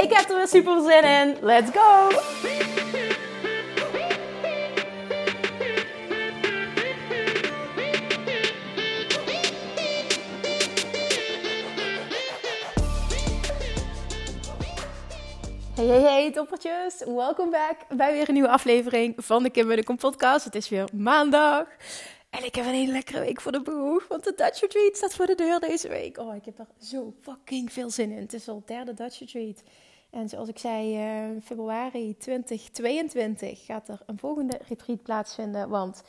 Ik heb er weer super zin in. Let's go! Hey, hey, hey, toppertjes. Welkom back bij weer een nieuwe aflevering van de Kim Kom podcast. Het is weer maandag. En ik heb een hele lekkere week voor de boeg. Want de Dutch Retreat staat voor de deur deze week. Oh, ik heb er zo fucking veel zin in. Het is al derde Dutch Retreat. En zoals ik zei, uh, februari 2022 gaat er een volgende retreat plaatsvinden. Want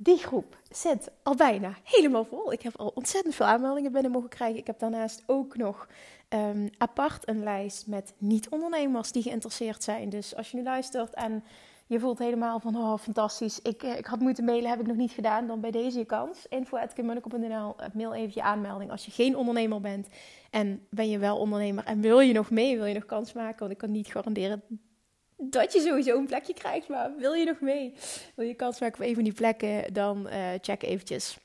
die groep zit al bijna helemaal vol. Ik heb al ontzettend veel aanmeldingen binnen mogen krijgen. Ik heb daarnaast ook nog um, apart een lijst met niet-ondernemers die geïnteresseerd zijn. Dus als je nu luistert en je voelt helemaal van, oh fantastisch, ik, eh, ik had moeten mailen, heb ik nog niet gedaan, dan bij deze je kans. info.kimmunnekom.nl, mail even je aanmelding als je geen ondernemer bent. En ben je wel ondernemer en wil je nog mee, wil je nog kans maken, want ik kan niet garanderen dat je sowieso een plekje krijgt, maar wil je nog mee? Wil je kans maken op een van die plekken, dan uh, check eventjes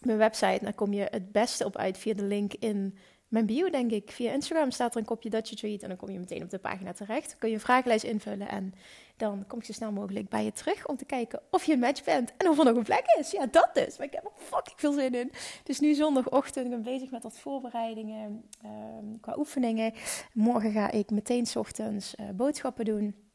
mijn website. Dan kom je het beste op uit via de link in mijn bio, denk ik. Via Instagram staat er een kopje Dutch Retreat en dan kom je meteen op de pagina terecht. Dan kun je een vragenlijst invullen en dan kom ik zo snel mogelijk bij je terug om te kijken of je een match bent en of er nog een plek is. Ja, dat dus. Maar ik heb er fucking veel zin in. Dus nu zondagochtend, ik ben bezig met wat voorbereidingen um, qua oefeningen. Morgen ga ik meteen s ochtends uh, boodschappen doen.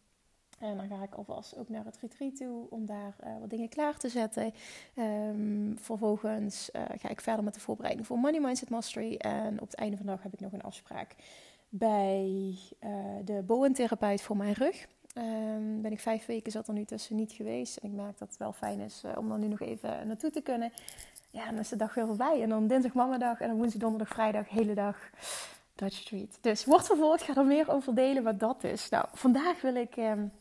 En dan ga ik alvast ook naar het retreat toe om daar uh, wat dingen klaar te zetten. Um, vervolgens uh, ga ik verder met de voorbereiding voor Money Mindset Mastery. En op het einde van de dag heb ik nog een afspraak bij de boentherapeut voor mijn rug. Um, ben ik vijf weken zat er nu tussen niet geweest. En ik merk dat het wel fijn is om dan nu nog even naartoe te kunnen. Ja, dan is de dag weer voorbij. En dan dinsdag mamadag en dan woensdag, donderdag, vrijdag, hele dag Dutch Street. Dus wordt vervolgd, ga er meer over delen wat dat is. Nou, vandaag wil ik... Um,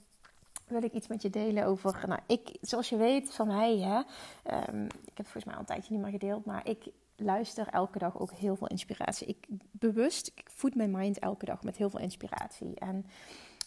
wil ik iets met je delen over. Nou, ik, zoals je weet van mij, hè, um, ik heb het volgens mij al een tijdje niet meer gedeeld, maar ik luister elke dag ook heel veel inspiratie. Ik bewust, ik voed mijn mind elke dag met heel veel inspiratie. En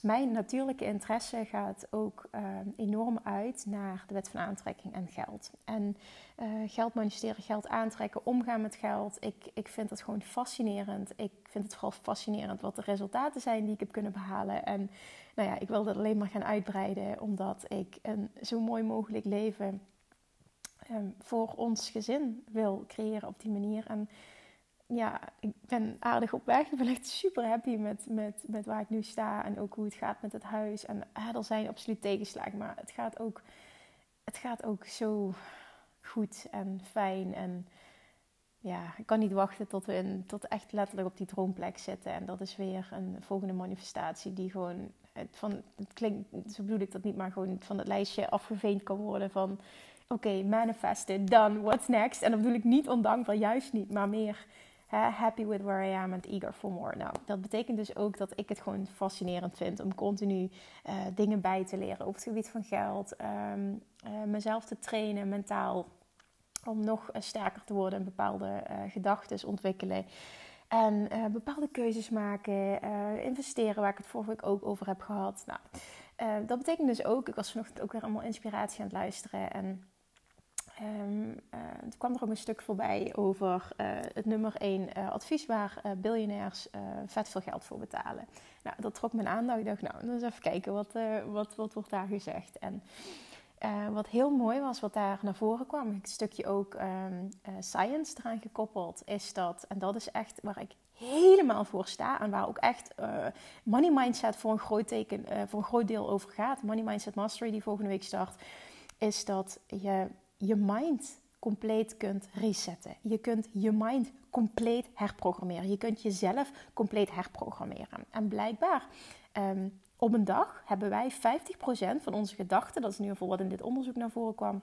mijn natuurlijke interesse gaat ook uh, enorm uit naar de wet van aantrekking en geld. En uh, geld manifesteren, geld aantrekken, omgaan met geld. Ik, ik vind het gewoon fascinerend. Ik vind het vooral fascinerend wat de resultaten zijn die ik heb kunnen behalen. En nou ja, ik wil dat alleen maar gaan uitbreiden, omdat ik een zo mooi mogelijk leven um, voor ons gezin wil creëren op die manier. En ja, ik ben aardig op weg. Ik ben echt super happy met, met, met waar ik nu sta en ook hoe het gaat met het huis. En er zijn absoluut tegenslagen, maar het gaat ook, het gaat ook zo goed en fijn. En ja, ik kan niet wachten tot we in, tot echt letterlijk op die droomplek zitten. En dat is weer een volgende manifestatie die gewoon van, het klinkt, zo bedoel ik dat niet, maar gewoon van het lijstje afgeveend kan worden van oké, okay, manifested, done, what's next? En dan bedoel ik niet ondankbaar, juist niet, maar meer happy with where I am and eager for more. Nou, dat betekent dus ook dat ik het gewoon fascinerend vind om continu uh, dingen bij te leren op het gebied van geld, um, uh, mezelf te trainen mentaal, om nog uh, sterker te worden en bepaalde gedachten ontwikkelen. En bepaalde keuzes maken, investeren, waar ik het vorige week ook over heb gehad. Nou, dat betekent dus ook, ik was vanochtend ook weer allemaal inspiratie aan het luisteren. En Um, kwam er ook een stuk voorbij over uh, het nummer 1 uh, eh, advies waar biljonairs vet veel geld voor betalen. Nou, dat trok mijn aandacht. Ik dacht, nou, eens even kijken, wat, wat, wat wordt daar gezegd? En wat heel mooi was, wat daar naar voren kwam, een stukje ook um, science eraan gekoppeld, is dat, en dat is echt waar ik helemaal voor sta en waar ook echt money mindset voor een groot, teken, voor een groot deel over gaat, money mindset mastery die volgende week start, is dat je je mind compleet kunt resetten. Je kunt je mind compleet herprogrammeren. Je kunt jezelf compleet herprogrammeren. En blijkbaar, um, op een dag hebben wij 50% van onze gedachten, dat is ieder geval wat in dit onderzoek naar voren kwam.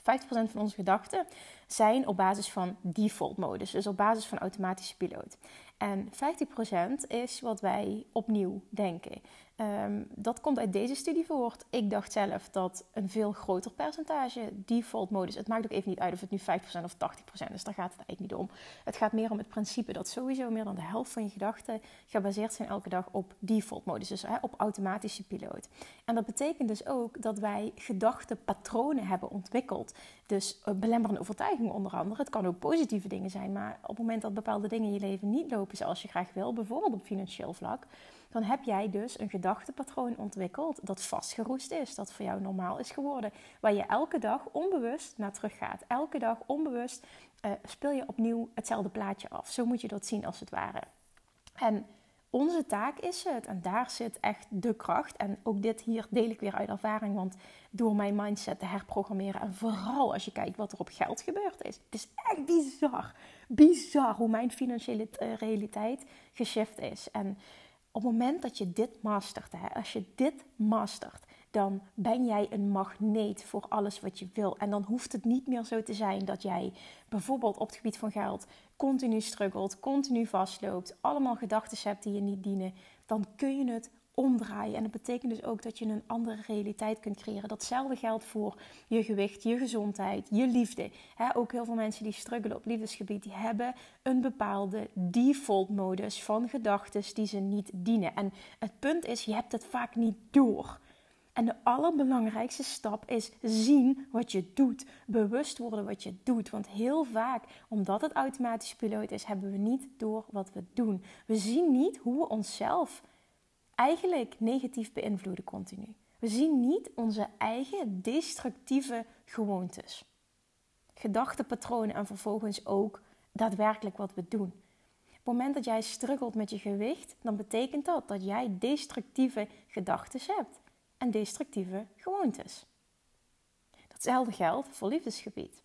50% van onze gedachten zijn op basis van default modus, dus op basis van automatische piloot. En 50% is wat wij opnieuw denken. Um, dat komt uit deze studie voort. Ik dacht zelf dat een veel groter percentage default modus. Het maakt ook even niet uit of het nu 5% of 80% is. Daar gaat het eigenlijk niet om. Het gaat meer om het principe dat sowieso meer dan de helft van je gedachten gebaseerd zijn elke dag op default modus. Dus hè, op automatische piloot. En dat betekent dus ook dat wij gedachtenpatronen hebben ontwikkeld. Dus uh, belemmerende overtuigingen onder andere. Het kan ook positieve dingen zijn. Maar op het moment dat bepaalde dingen in je leven niet lopen zoals je graag wil, bijvoorbeeld op financieel vlak dan heb jij dus een gedachtepatroon ontwikkeld dat vastgeroest is, dat voor jou normaal is geworden, waar je elke dag onbewust naar terug gaat. Elke dag onbewust uh, speel je opnieuw hetzelfde plaatje af. Zo moet je dat zien als het ware. En onze taak is het, en daar zit echt de kracht. En ook dit hier deel ik weer uit ervaring, want door mijn mindset te herprogrammeren en vooral als je kijkt wat er op geld gebeurd is. Het is echt bizar, bizar hoe mijn financiële eh, realiteit geshift is. En op het moment dat je dit mastert, hè, als je dit mastert, dan ben jij een magneet voor alles wat je wil. En dan hoeft het niet meer zo te zijn dat jij bijvoorbeeld op het gebied van geld continu struggelt, continu vastloopt, allemaal gedachten hebt die je niet dienen. Dan kun je het omdraaien. En dat betekent dus ook dat je een andere realiteit kunt creëren. Datzelfde geldt voor je gewicht, je gezondheid, je liefde. ook heel veel mensen die struggelen op liefdesgebied, die hebben een bepaalde default modus van gedachten die ze niet dienen. En het punt is, je hebt het vaak niet door. En de allerbelangrijkste stap is zien wat je doet. Bewust worden wat je doet. Want heel vaak, omdat het automatisch piloot is, hebben we niet door wat we doen. We zien niet hoe we onszelf eigenlijk negatief beïnvloeden continu. We zien niet onze eigen destructieve gewoontes, gedachtenpatronen en vervolgens ook daadwerkelijk wat we doen. Op het moment dat jij struggelt met je gewicht, dan betekent dat dat jij destructieve gedachten hebt en destructieve gewoontes. Datzelfde geldt voor liefdesgebied.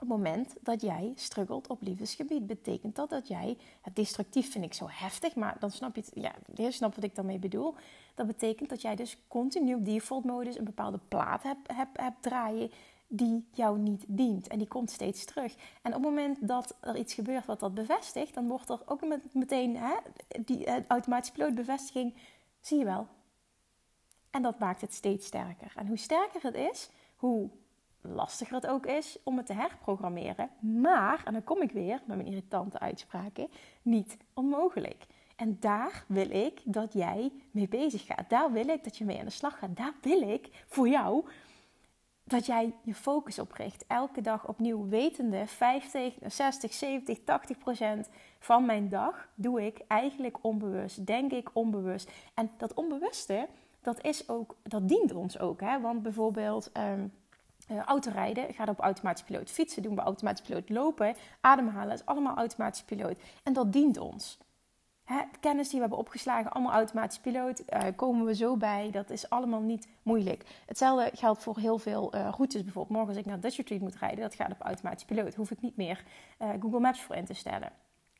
Op het moment dat jij struggelt op liefdesgebied, betekent dat dat jij, het destructief vind ik zo heftig, maar dan snap je het, ja, je snapt wat ik daarmee bedoel. Dat betekent dat jij dus continu op default modus een bepaalde plaat hebt, hebt, draaien die jou niet dient. En die komt steeds terug. En op het moment dat er iets gebeurt wat dat bevestigt, dan wordt er ook meteen hè, die uh, automatische pilootbevestiging, zie je wel. En dat maakt het steeds sterker. En hoe sterker het is, hoe lastiger het ook is om het te herprogrammeren. Maar, en dan kom ik weer met mijn irritante uitspraken, niet onmogelijk. En daar wil ik dat jij mee bezig gaat. Daar wil ik dat je mee aan de slag gaat. Daar wil ik voor jou dat jij je focus op richt. Elke dag opnieuw wetende 50, 60, 70, 80 procent van mijn dag doe ik eigenlijk onbewust. Denk ik onbewust. En dat onbewuste, dat, is ook, dat dient ons ook. Hè? Want bijvoorbeeld... Ehm, uh, autorijden gaat op automatisch piloot. Fietsen doen we automatisch piloot. Lopen, ademhalen is allemaal automatisch piloot. En dat dient ons. Hè, kennis die we hebben opgeslagen, allemaal automatisch piloot. Uh, komen we zo bij. Dat is allemaal niet moeilijk. Hetzelfde geldt voor heel veel uh, routes. Bijvoorbeeld morgen als ik naar Dutch Retreat moet rijden. Dat gaat op automatisch piloot. Hoef ik niet meer Google Maps voor in te stellen.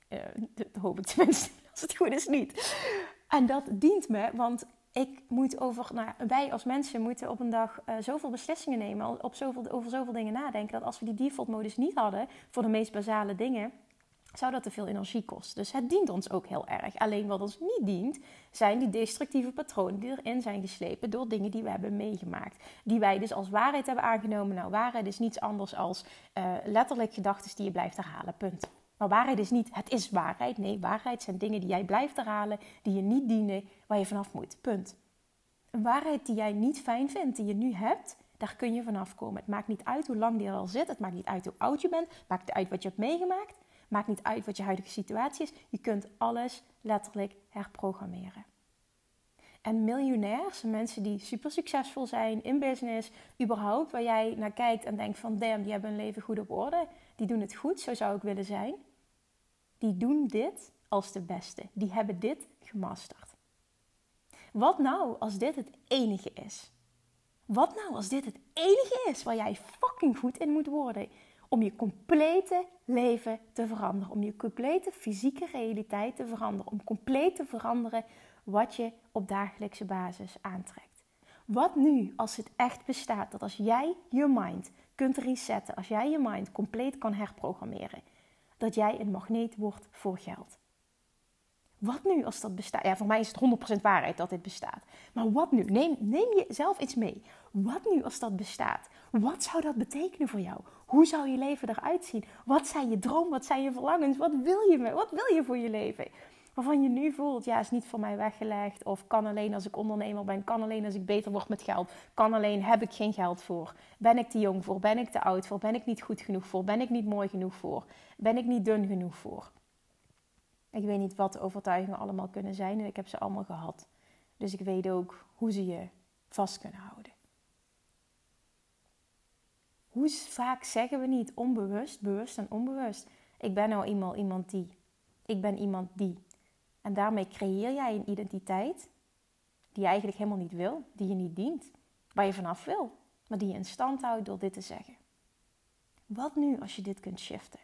dat hoop ik tenminste. Als het goed is niet. En dat dient me, want ik moet over, nou, wij als mensen moeten op een dag uh, zoveel beslissingen nemen, op zoveel, over zoveel dingen nadenken, dat als we die default modus niet hadden voor de meest basale dingen, zou dat te veel energie kosten. Dus het dient ons ook heel erg. Alleen wat ons niet dient, zijn die destructieve patronen die erin zijn geslepen door dingen die we hebben meegemaakt. Die wij dus als waarheid hebben aangenomen. Nou, waarheid is niets anders als uh, letterlijk gedachten die je blijft herhalen. Punt. Maar waarheid is niet, het is waarheid. Nee, waarheid zijn dingen die jij blijft herhalen, die je niet dienen, waar je vanaf moet. Punt. Een waarheid die jij niet fijn vindt, die je nu hebt, daar kun je vanaf komen. Het maakt niet uit hoe lang die er al zit. Het maakt niet uit hoe oud je bent. Het maakt niet uit wat je hebt meegemaakt. Het maakt niet uit wat je huidige situatie is. Je kunt alles letterlijk herprogrammeren. En miljonairs, mensen die super succesvol zijn in business, überhaupt, waar jij naar kijkt en denkt van damn, die hebben hun leven goed op orde, die doen het goed, zo zou ik willen zijn die doen dit als de beste. Die hebben dit gemasterd. Wat nou als dit het enige is? Wat nou als dit het enige is waar jij fucking goed in moet worden om je complete leven te veranderen, om je complete fysieke realiteit te veranderen, om compleet te veranderen wat je op dagelijkse basis aantrekt. Wat nu als het echt bestaat dat als jij je mind kunt resetten, als jij je mind compleet kan herprogrammeren, dat jij een magneet wordt voor geld. Wat nu als dat bestaat? Ja, voor mij is het 100% waarheid dat dit bestaat. Maar wat nu? Neem, neem jezelf iets mee. Wat nu als dat bestaat? Wat zou dat betekenen voor jou? Hoe zou je leven eruit zien? Wat zijn je droom? Wat zijn je verlangens? Wat wil je, wat wil je voor je leven? Waarvan je nu voelt, ja, is niet voor mij weggelegd. Of kan alleen als ik ondernemer ben. Kan alleen als ik beter word met geld. Kan alleen, heb ik geen geld voor. Ben ik te jong voor? Ben ik te oud voor? Ben ik niet goed genoeg voor? Ben ik niet mooi genoeg voor? Ben ik niet dun genoeg voor? Ik weet niet wat de overtuigingen allemaal kunnen zijn. En ik heb ze allemaal gehad. Dus ik weet ook hoe ze je vast kunnen houden. Hoe vaak zeggen we niet onbewust, bewust en onbewust. Ik ben nou eenmaal iemand die. Ik ben iemand die. En daarmee creëer jij een identiteit die je eigenlijk helemaal niet wil, die je niet dient, waar je vanaf wil, maar die je in stand houdt door dit te zeggen. Wat nu als je dit kunt shiften?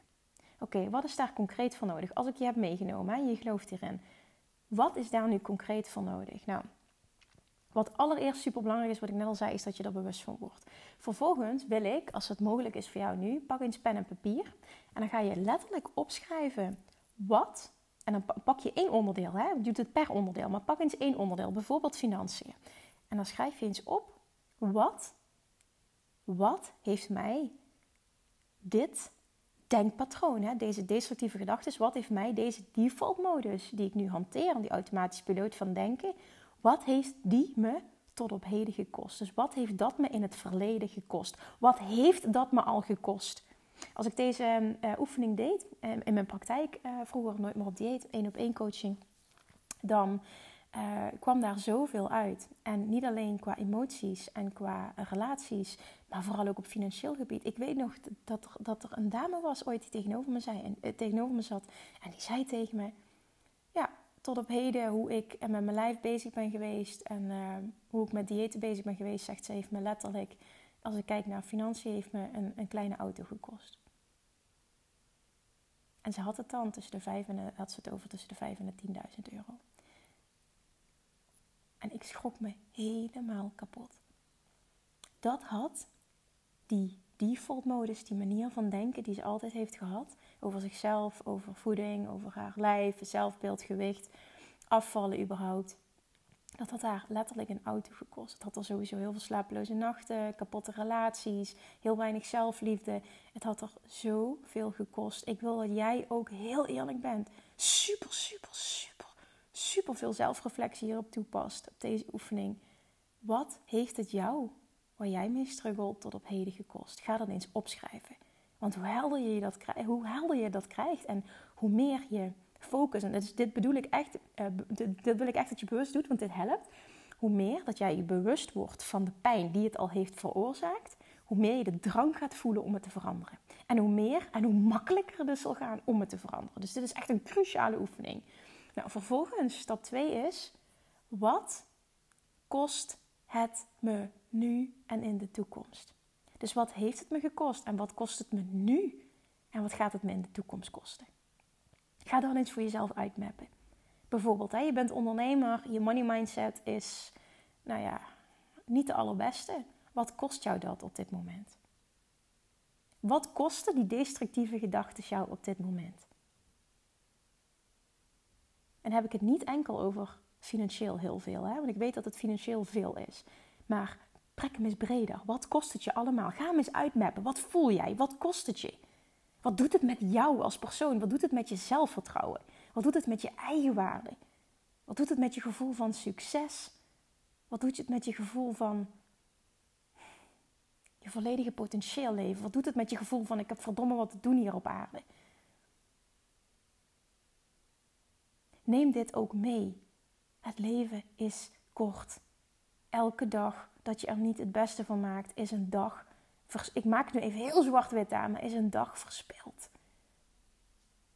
Oké, wat is daar concreet voor nodig? Als ik je heb meegenomen en je gelooft hierin, wat is daar nu concreet voor nodig? Nou, wat allereerst super belangrijk is, wat ik net al zei, is dat je er bewust van wordt. Vervolgens wil ik, als het mogelijk is voor jou nu, pak eens pen en papier. En dan ga je letterlijk opschrijven wat. En dan pak je één onderdeel, hè? je doet het per onderdeel, maar pak eens één onderdeel, bijvoorbeeld financiën. En dan schrijf je eens op wat, wat heeft mij dit denkpatroon, hè, deze destructieve gedachten, wat heeft mij deze default modus die ik nu hanteer, die automatische piloot van denken, wat heeft die me tot op heden gekost? Dus wat heeft dat me in het verleden gekost? Wat heeft dat me al gekost? Als ik deze uh, oefening deed uh, in mijn praktijk, uh, vroeger nooit meer op dieet, één op één coaching, dan kwam daar zoveel uit. En niet alleen qua emoties en qua relaties, maar vooral ook op financieel gebied. Ik weet nog dat er, dat er een dame was ooit die tegenover me, zei, en, tegenover me zat en die zei tegen me: Ja, tot op heden hoe ik met mijn lijf bezig ben geweest en hoe ik met diëten bezig ben geweest, zegt ze, heeft me letterlijk, als ik kijk naar financiën, heeft me een, een kleine auto gekost. En ze had het dan tussen de 5 en had ze het over tussen de 5 en de 10.000 euro. En ik schrok me helemaal kapot. Dat had die default modus, die manier van denken die ze altijd heeft gehad. Over zichzelf, over voeding, over haar lijf, zelfbeeld, gewicht, afvallen überhaupt. Dat had haar letterlijk een auto gekost. Het had er sowieso heel veel slapeloze nachten, kapotte relaties, heel weinig zelfliefde. Het had er zoveel gekost. Ik wil dat jij ook heel eerlijk bent. Super, super, super, super veel zelfreflectie hierop toepast, op deze oefening. Wat heeft het jou waar jij mee struggelt tot op heden gekost. Ga dat eens opschrijven. Want hoe helder je dat, krijgt, hoe helder je dat krijgt en hoe meer je focus, en dit, dit bedoel ik echt, uh, dit, wil ik echt dat je bewust doet, want dit helpt. Hoe meer dat jij je bewust wordt van de pijn die het al heeft veroorzaakt, hoe meer je de drang gaat voelen om het te veranderen. En hoe meer en hoe makkelijker het dus zal gaan om het te veranderen. Dus dit is echt een cruciale oefening. Nou, vervolgens, stap 2 is, wat kost het me nu en in de toekomst. Dus wat heeft het me gekost en wat kost het me nu en wat gaat het me in de toekomst kosten? Ga dan eens voor jezelf uitmappen. Bijvoorbeeld, hè, je bent ondernemer, je money mindset is, nou ja, niet de allerbeste. Wat kost jou dat op dit moment? Wat kosten die destructieve gedachten jou op dit moment? En heb ik het niet enkel over financieel heel veel, hè? want ik weet dat het financieel veel is. Maar Trek hem eens breder. Wat kost het je allemaal? Ga hem eens uitmappen. Wat voel jij? Wat kost het je? Wat doet het met jou als persoon? Wat doet het met je zelfvertrouwen? Wat doet het met je eigenwaarde? Wat doet het met je gevoel van succes? Wat doet het met je gevoel van je volledige potentieel leven? Wat doet het met je gevoel van ik heb verdomme wat te doen hier op aarde? Neem dit ook mee. Het leven is kort. Elke dag dat je er niet het beste van maakt, is een dag. Ik maak nu even heel zwart-wit aan, maar is een dag verspild.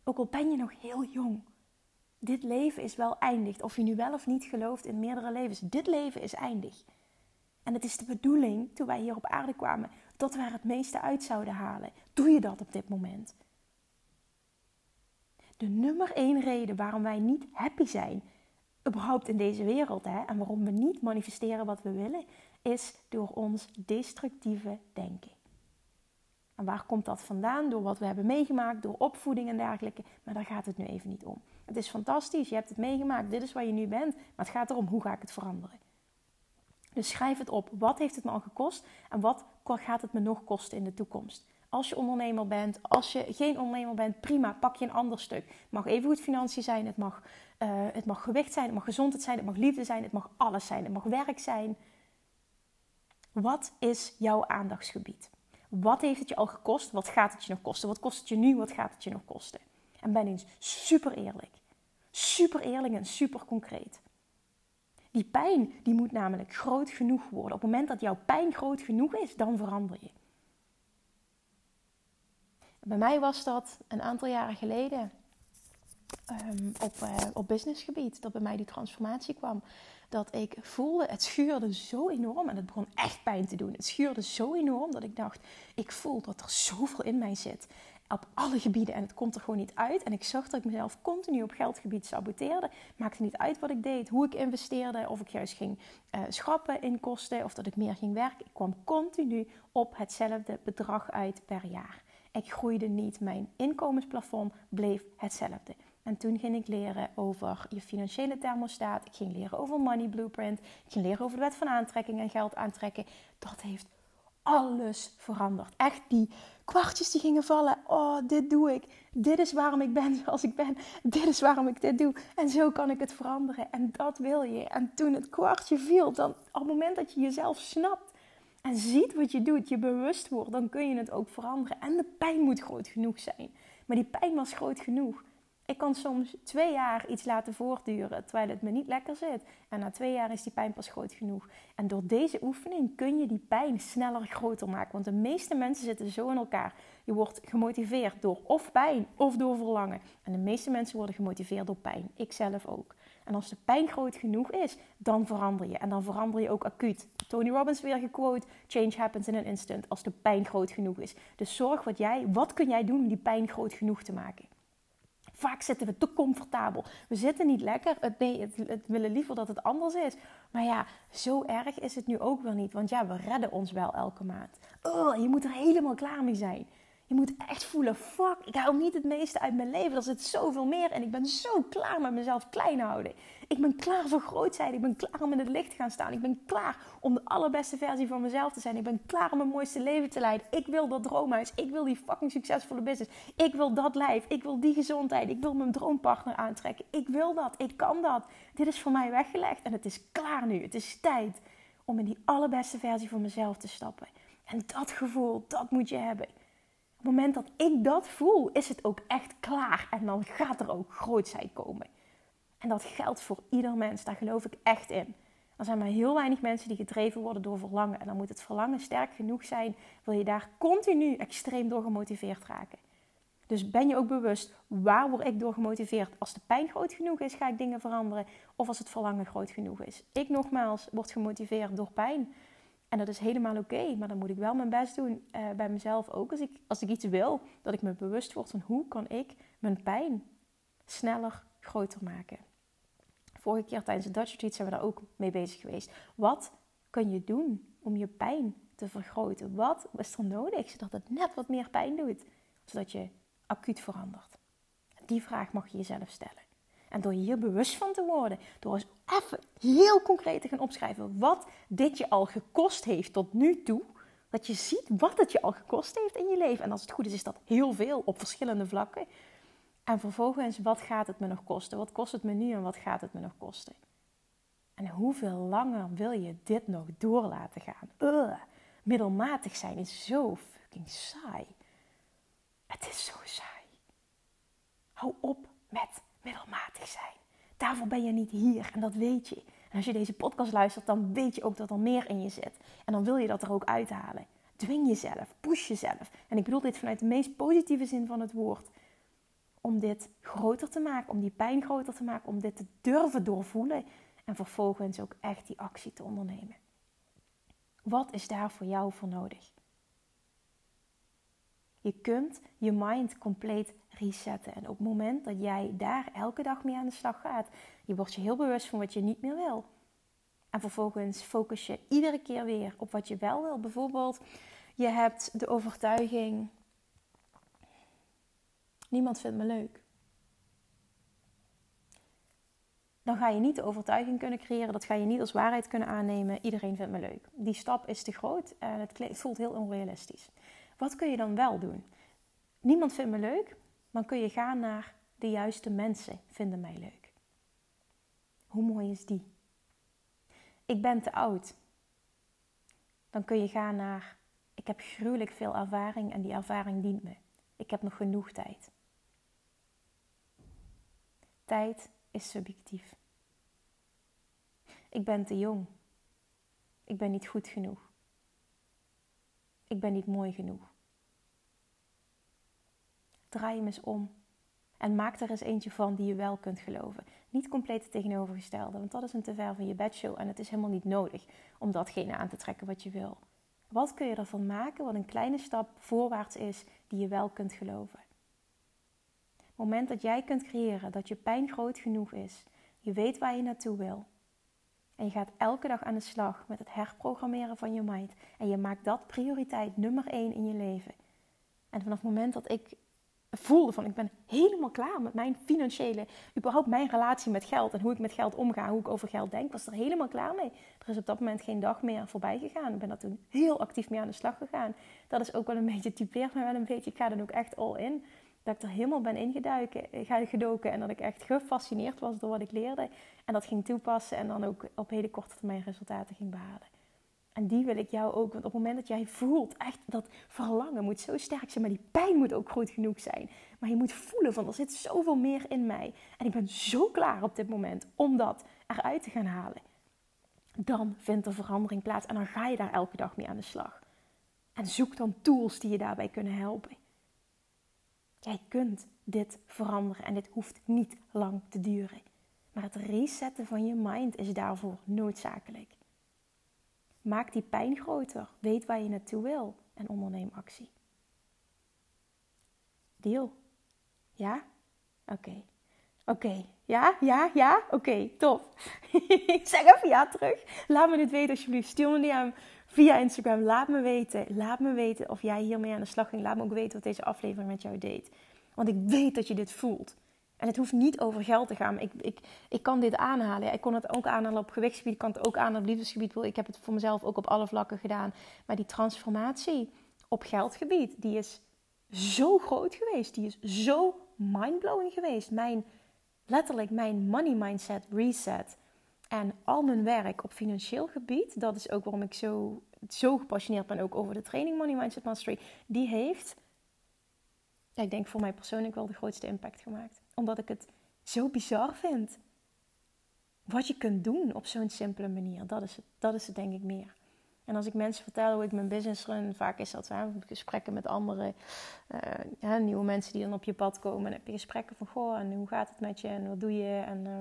Ook al ben je nog heel jong. Dit leven is wel eindig. Of je nu wel of niet gelooft in meerdere levens. Dit leven is eindig. En het is de bedoeling, toen wij hier op aarde kwamen, dat we er het meeste uit zouden halen. Doe je dat op dit moment? De nummer één reden waarom wij niet happy zijn, überhaupt in deze wereld, hè, en waarom we niet manifesteren wat we willen, is door ons destructieve denken. En waar komt dat vandaan? Door wat we hebben meegemaakt, door opvoeding en dergelijke. Maar daar gaat het nu even niet om. Het is fantastisch, je hebt het meegemaakt, dit is waar je nu bent. Maar het gaat erom, hoe ga ik het veranderen? Dus schrijf het op. Wat heeft het me al gekost en wat gaat het me nog kosten in de toekomst? Als je ondernemer bent, als je geen ondernemer bent, prima, pak je een ander stuk. Het mag even goed financiën zijn, het mag, uh, het mag gewicht zijn, het mag gezondheid zijn, het mag liefde zijn, het mag alles zijn, het mag werk zijn. Wat is jouw aandachtsgebied? Wat heeft het je al gekost? Wat gaat het je nog kosten? Wat kost het je nu? Wat gaat het je nog kosten? En ben eens super eerlijk. Super eerlijk en super concreet. Die pijn die moet namelijk groot genoeg worden. Op het moment dat jouw pijn groot genoeg is, dan verander je. Bij mij was dat een aantal jaren geleden um, op, uh, op businessgebied. Dat bij mij die transformatie kwam. Dat ik voelde, het schuurde zo enorm. En het begon echt pijn te doen. Het schuurde zo enorm dat ik dacht, ik voel dat er zoveel in mij zit. Op alle gebieden. En het komt er gewoon niet uit. En ik zag dat ik mezelf continu op geldgebied saboteerde. Maakte niet uit wat ik deed, hoe ik investeerde. Of ik juist ging uh, schrappen in kosten. Of dat ik meer ging werken. Ik kwam continu op hetzelfde bedrag uit per jaar. Ik groeide niet. Mijn inkomensplafond bleef hetzelfde. En toen ging ik leren over je financiële thermostaat. Ik ging leren over Money Blueprint. Ik ging leren over de wet van aantrekking en geld aantrekken. Dat heeft alles veranderd. Echt die kwartjes die gingen vallen. Oh, dit doe ik. Dit is waarom ik ben zoals ik ben. Dit is waarom ik dit doe. En zo kan ik het veranderen. En dat wil je. En toen het kwartje viel, dan op het moment dat je jezelf snapt en ziet wat je doet, je bewust wordt, dan kun je het ook veranderen. En de pijn moet groot genoeg zijn. Maar die pijn was groot genoeg. Ik kan soms twee jaar iets laten voortduren terwijl het me niet lekker zit. En na twee jaar is die pijn pas groot genoeg. En door deze oefening kun je die pijn sneller groter maken. Want de meeste mensen zitten zo in elkaar. Je wordt gemotiveerd door of pijn of door verlangen. En de meeste mensen worden gemotiveerd door pijn. Ik zelf ook. En als de pijn groot genoeg is, dan verander je. En dan verander je ook acuut. Tony Robbins weer gequote: Change happens in an instant. Als de pijn groot genoeg is. Dus zorg wat jij, wat kun jij doen om die pijn groot genoeg te maken? Vaak zitten we te comfortabel. We zitten niet lekker. Het, nee, het, willen liever dat het anders is. Maar ja, zo erg is het nu ook wel niet. Want ja, we redden ons wel elke maand. Oh, je moet er helemaal klaar mee zijn. Je moet echt voelen, fuck, ik hou niet het meeste uit mijn leven. Er zit zoveel meer en ik ben zo klaar met mezelf klein houden. Ik ben klaar voor groot zijn. Ik ben klaar om in het licht te gaan staan. Ik ben klaar om de allerbeste versie van mezelf te zijn. Ik ben klaar om mijn mooiste leven te leiden. Ik wil dat droomhuis. Ik wil die fucking succesvolle business. Ik wil dat lijf. Ik wil die gezondheid. Ik wil mijn droompartner aantrekken. Ik wil dat. Ik kan dat. Dit is voor mij weggelegd en het is klaar nu. Het is tijd om in die allerbeste versie van mezelf te stappen. En dat gevoel, dat moet je hebben. Op het moment dat ik dat voel, is het ook echt klaar. En dan gaat er ook grootheid komen. En dat geldt voor ieder mens. Daar geloof ik echt in. Er zijn maar heel weinig mensen die gedreven worden door verlangen. En dan moet het verlangen sterk genoeg zijn. Wil je daar continu extreem door gemotiveerd raken. Dus ben je ook bewust, waar word ik door gemotiveerd? Als de pijn groot genoeg is, ga ik dingen veranderen. Of als het verlangen groot genoeg is. Ik nogmaals word gemotiveerd door pijn. En dat is helemaal oké, maar dan moet ik wel mijn best doen uh, bij mezelf ook. Als ik, als ik iets wil, dat ik me bewust word van hoe kan ik mijn pijn sneller groter maken. Vorige keer tijdens de Dutch Retreat zijn we daar ook mee bezig geweest. Wat kun je doen om je pijn te vergroten? Wat is er nodig zodat het net wat meer pijn doet? Zodat je acuut verandert. Die vraag mag je jezelf stellen. En door hier bewust van te worden, door eens even heel concreet te gaan opschrijven wat dit je al gekost heeft tot nu toe, dat je ziet wat het je al gekost heeft in je leven. En als het goed is, is dat heel veel op verschillende vlakken. En vervolgens, wat gaat het me nog kosten? Wat kost het me nu en wat gaat het me nog kosten? En hoeveel langer wil je dit nog door laten gaan? Ugh, middelmatig zijn is zo fucking saai. Het is zo saai. Hou op met middelmatig zijn. Daarvoor ben je niet hier en dat weet je. En als je deze podcast luistert, dan weet je ook dat er meer in je zit. En dan wil je dat er ook uithalen. Dwing jezelf, push jezelf. En ik bedoel dit vanuit de meest positieve zin van het woord. Om dit groter te maken, om die pijn groter te maken, om dit te durven doorvoelen. En vervolgens ook echt die actie te ondernemen. Wat is daar voor jou voor nodig? Je kunt je mind compleet resetten. En op het moment dat jij daar elke dag mee aan de slag gaat, je wordt je heel bewust van wat je niet meer wil. En vervolgens focus je iedere keer weer op wat je wel wil. Bijvoorbeeld, Je hebt de overtuiging: niemand vindt me leuk. Dan ga je niet de overtuiging kunnen creëren, dat ga je niet als waarheid kunnen aannemen. Iedereen vindt me leuk. Die stap is te groot en het voelt heel onrealistisch. Wat kun je dan wel doen? Niemand vindt me leuk, dan kun je gaan naar de juiste mensen vinden mij leuk. Hoe mooi is die? Ik ben te oud. Dan kun je gaan naar ik heb gruwelijk veel ervaring en die ervaring dient me. Ik heb nog genoeg tijd. Tijd is subjectief. Ik ben te jong. Ik ben niet goed genoeg. Ik ben niet mooi genoeg. Draai hem eens om en maak er eens eentje van die je wel kunt geloven. Niet compleet het tegenovergestelde, want dat is een te ver van je bedshow en het is helemaal niet nodig om datgene aan te trekken wat je wil. Wat kun je ervan maken wat een kleine stap voorwaarts is die je wel kunt geloven? Het moment dat jij kunt creëren dat je pijn groot genoeg is, je weet waar je naartoe wil. En je gaat elke dag aan de slag met het herprogrammeren van je mind. En je maakt dat prioriteit nummer één in je leven. En vanaf het moment dat ik voelde van ik ben helemaal klaar met mijn financiële, überhaupt mijn relatie met geld en hoe ik met geld omga, hoe ik over geld denk, was er helemaal klaar mee. Er is op dat moment geen dag meer voorbij gegaan. Ik ben daar toen heel actief mee aan de slag gegaan. Dat is ook wel een beetje, typeert me wel een beetje. Ik ga dan ook echt all in. Dat ik er helemaal ben ingeduiken, gedoken en dat ik echt gefascineerd was door wat ik leerde. En dat ging toepassen en dan ook op hele korte termijn resultaten ging behalen. En die wil ik jou ook. Want op het moment dat jij voelt, echt dat verlangen moet zo sterk zijn, maar die pijn moet ook groot genoeg zijn. Maar je moet voelen van er zit zoveel meer in mij. En ik ben zo klaar op dit moment om dat eruit te gaan halen. Dan vindt er verandering plaats en dan ga je daar elke dag mee aan de slag. En zoek dan tools die je daarbij kunnen helpen. Jij kunt dit veranderen en dit hoeft niet lang te duren. Maar het resetten van je mind is daarvoor noodzakelijk. Maak die pijn groter. Weet waar je naartoe wil en onderneem actie. Deal? Ja? Oké. Oké. Ja? Ja? Ja? Oké, top. zeg even ja terug. Laat me dit weten alsjeblieft. Stuur me die aan via Instagram. Laat me weten. Laat me weten of jij hiermee aan de slag ging. Laat me ook weten wat deze aflevering met jou deed. Want ik weet dat je dit voelt. En het hoeft niet over geld te gaan. Ik, ik, ik kan dit aanhalen. Ik kon het ook aanhalen op gewichtsgebied. Ik kan het ook aanhalen op liefdesgebied. Ik heb het voor mezelf ook op alle vlakken gedaan. Maar die transformatie op geldgebied, die is zo groot geweest. Die is zo mindblowing geweest. Mijn, letterlijk mijn money mindset reset. En al mijn werk op financieel gebied. Dat is ook waarom ik zo, zo gepassioneerd ben ook over de training Money Mindset Mastery. Die heeft, ja, ik denk voor mij persoonlijk wel de grootste impact gemaakt omdat ik het zo bizar vind. Wat je kunt doen op zo'n simpele manier. Dat is, het, dat is het denk ik meer. En als ik mensen vertel hoe ik mijn business run, vaak is dat hè, gesprekken met andere uh, nieuwe mensen die dan op je pad komen. En heb je gesprekken van, goh, en hoe gaat het met je en wat doe je? En uh,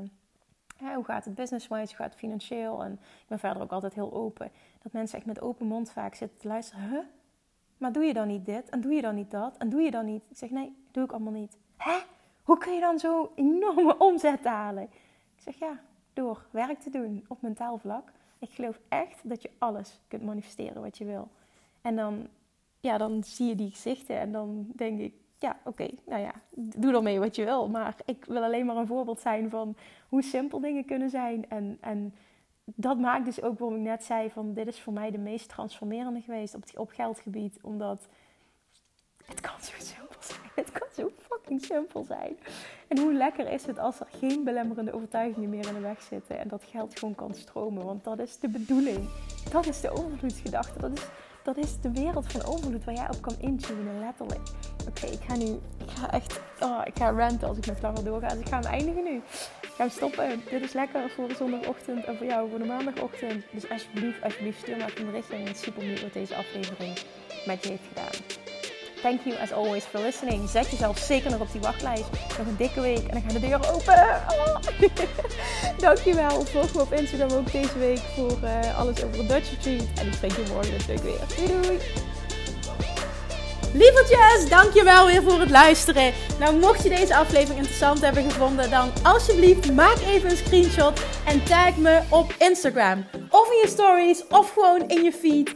hoe gaat het business-wise, hoe gaat het financieel? En ik ben verder ook altijd heel open. Dat mensen echt met open mond vaak zitten te luisteren. Huh? Maar doe je dan niet dit? En doe je dan niet dat? En doe je dan niet? Ik zeg, nee, doe ik allemaal niet. Hè? Hoe kun je dan zo enorme omzet halen? Ik zeg ja, door werk te doen op mentaal vlak. Ik geloof echt dat je alles kunt manifesteren wat je wil. En dan, ja, dan zie je die gezichten en dan denk ik, ja, oké, nou ja, doe ermee wat je wil. Maar ik wil alleen maar een voorbeeld zijn van hoe simpel dingen kunnen zijn. En, en dat maakt dus ook waarom ik net zei van dit is voor mij de meest transformerende geweest op, op geldgebied. Omdat het kan zo simpel zijn. Het kan zo fucking simpel zijn. En hoe lekker is het als er geen belemmerende overtuigingen meer in de weg zitten. En dat geld gewoon kan stromen. Want dat is de bedoeling. Dat is de overvloedsgedachte. Dat is, dat is de wereld van overvloed waar jij op kan intunen, letterlijk. Oké, ik ga nu... Ik ga echt... Oh, ik ga ranten als ik nog langer doorga. Dus ik ga hem eindigen nu. Ik ga hem stoppen. Dit is lekker voor de zondagochtend en voor jou voor de maandagochtend. Dus alsjeblieft, alsjeblieft, stuur maar een berichtje. En super benieuwd wat deze aflevering met je heeft gedaan. Thank you as always for listening. Zet jezelf zeker nog op die wachtlijst. Nog een dikke week en dan gaan de deuren open. Oh. Dankjewel. Volg me op Instagram ook deze week voor uh, alles over Dutch Retreat. En ik spreek je morgen natuurlijk weer. Doei doei. Lievertjes, dankjewel weer voor het luisteren. Nou, mocht je deze aflevering interessant hebben gevonden, dan alsjeblieft maak even een screenshot en tag me op Instagram. Of in je stories, of gewoon in je feed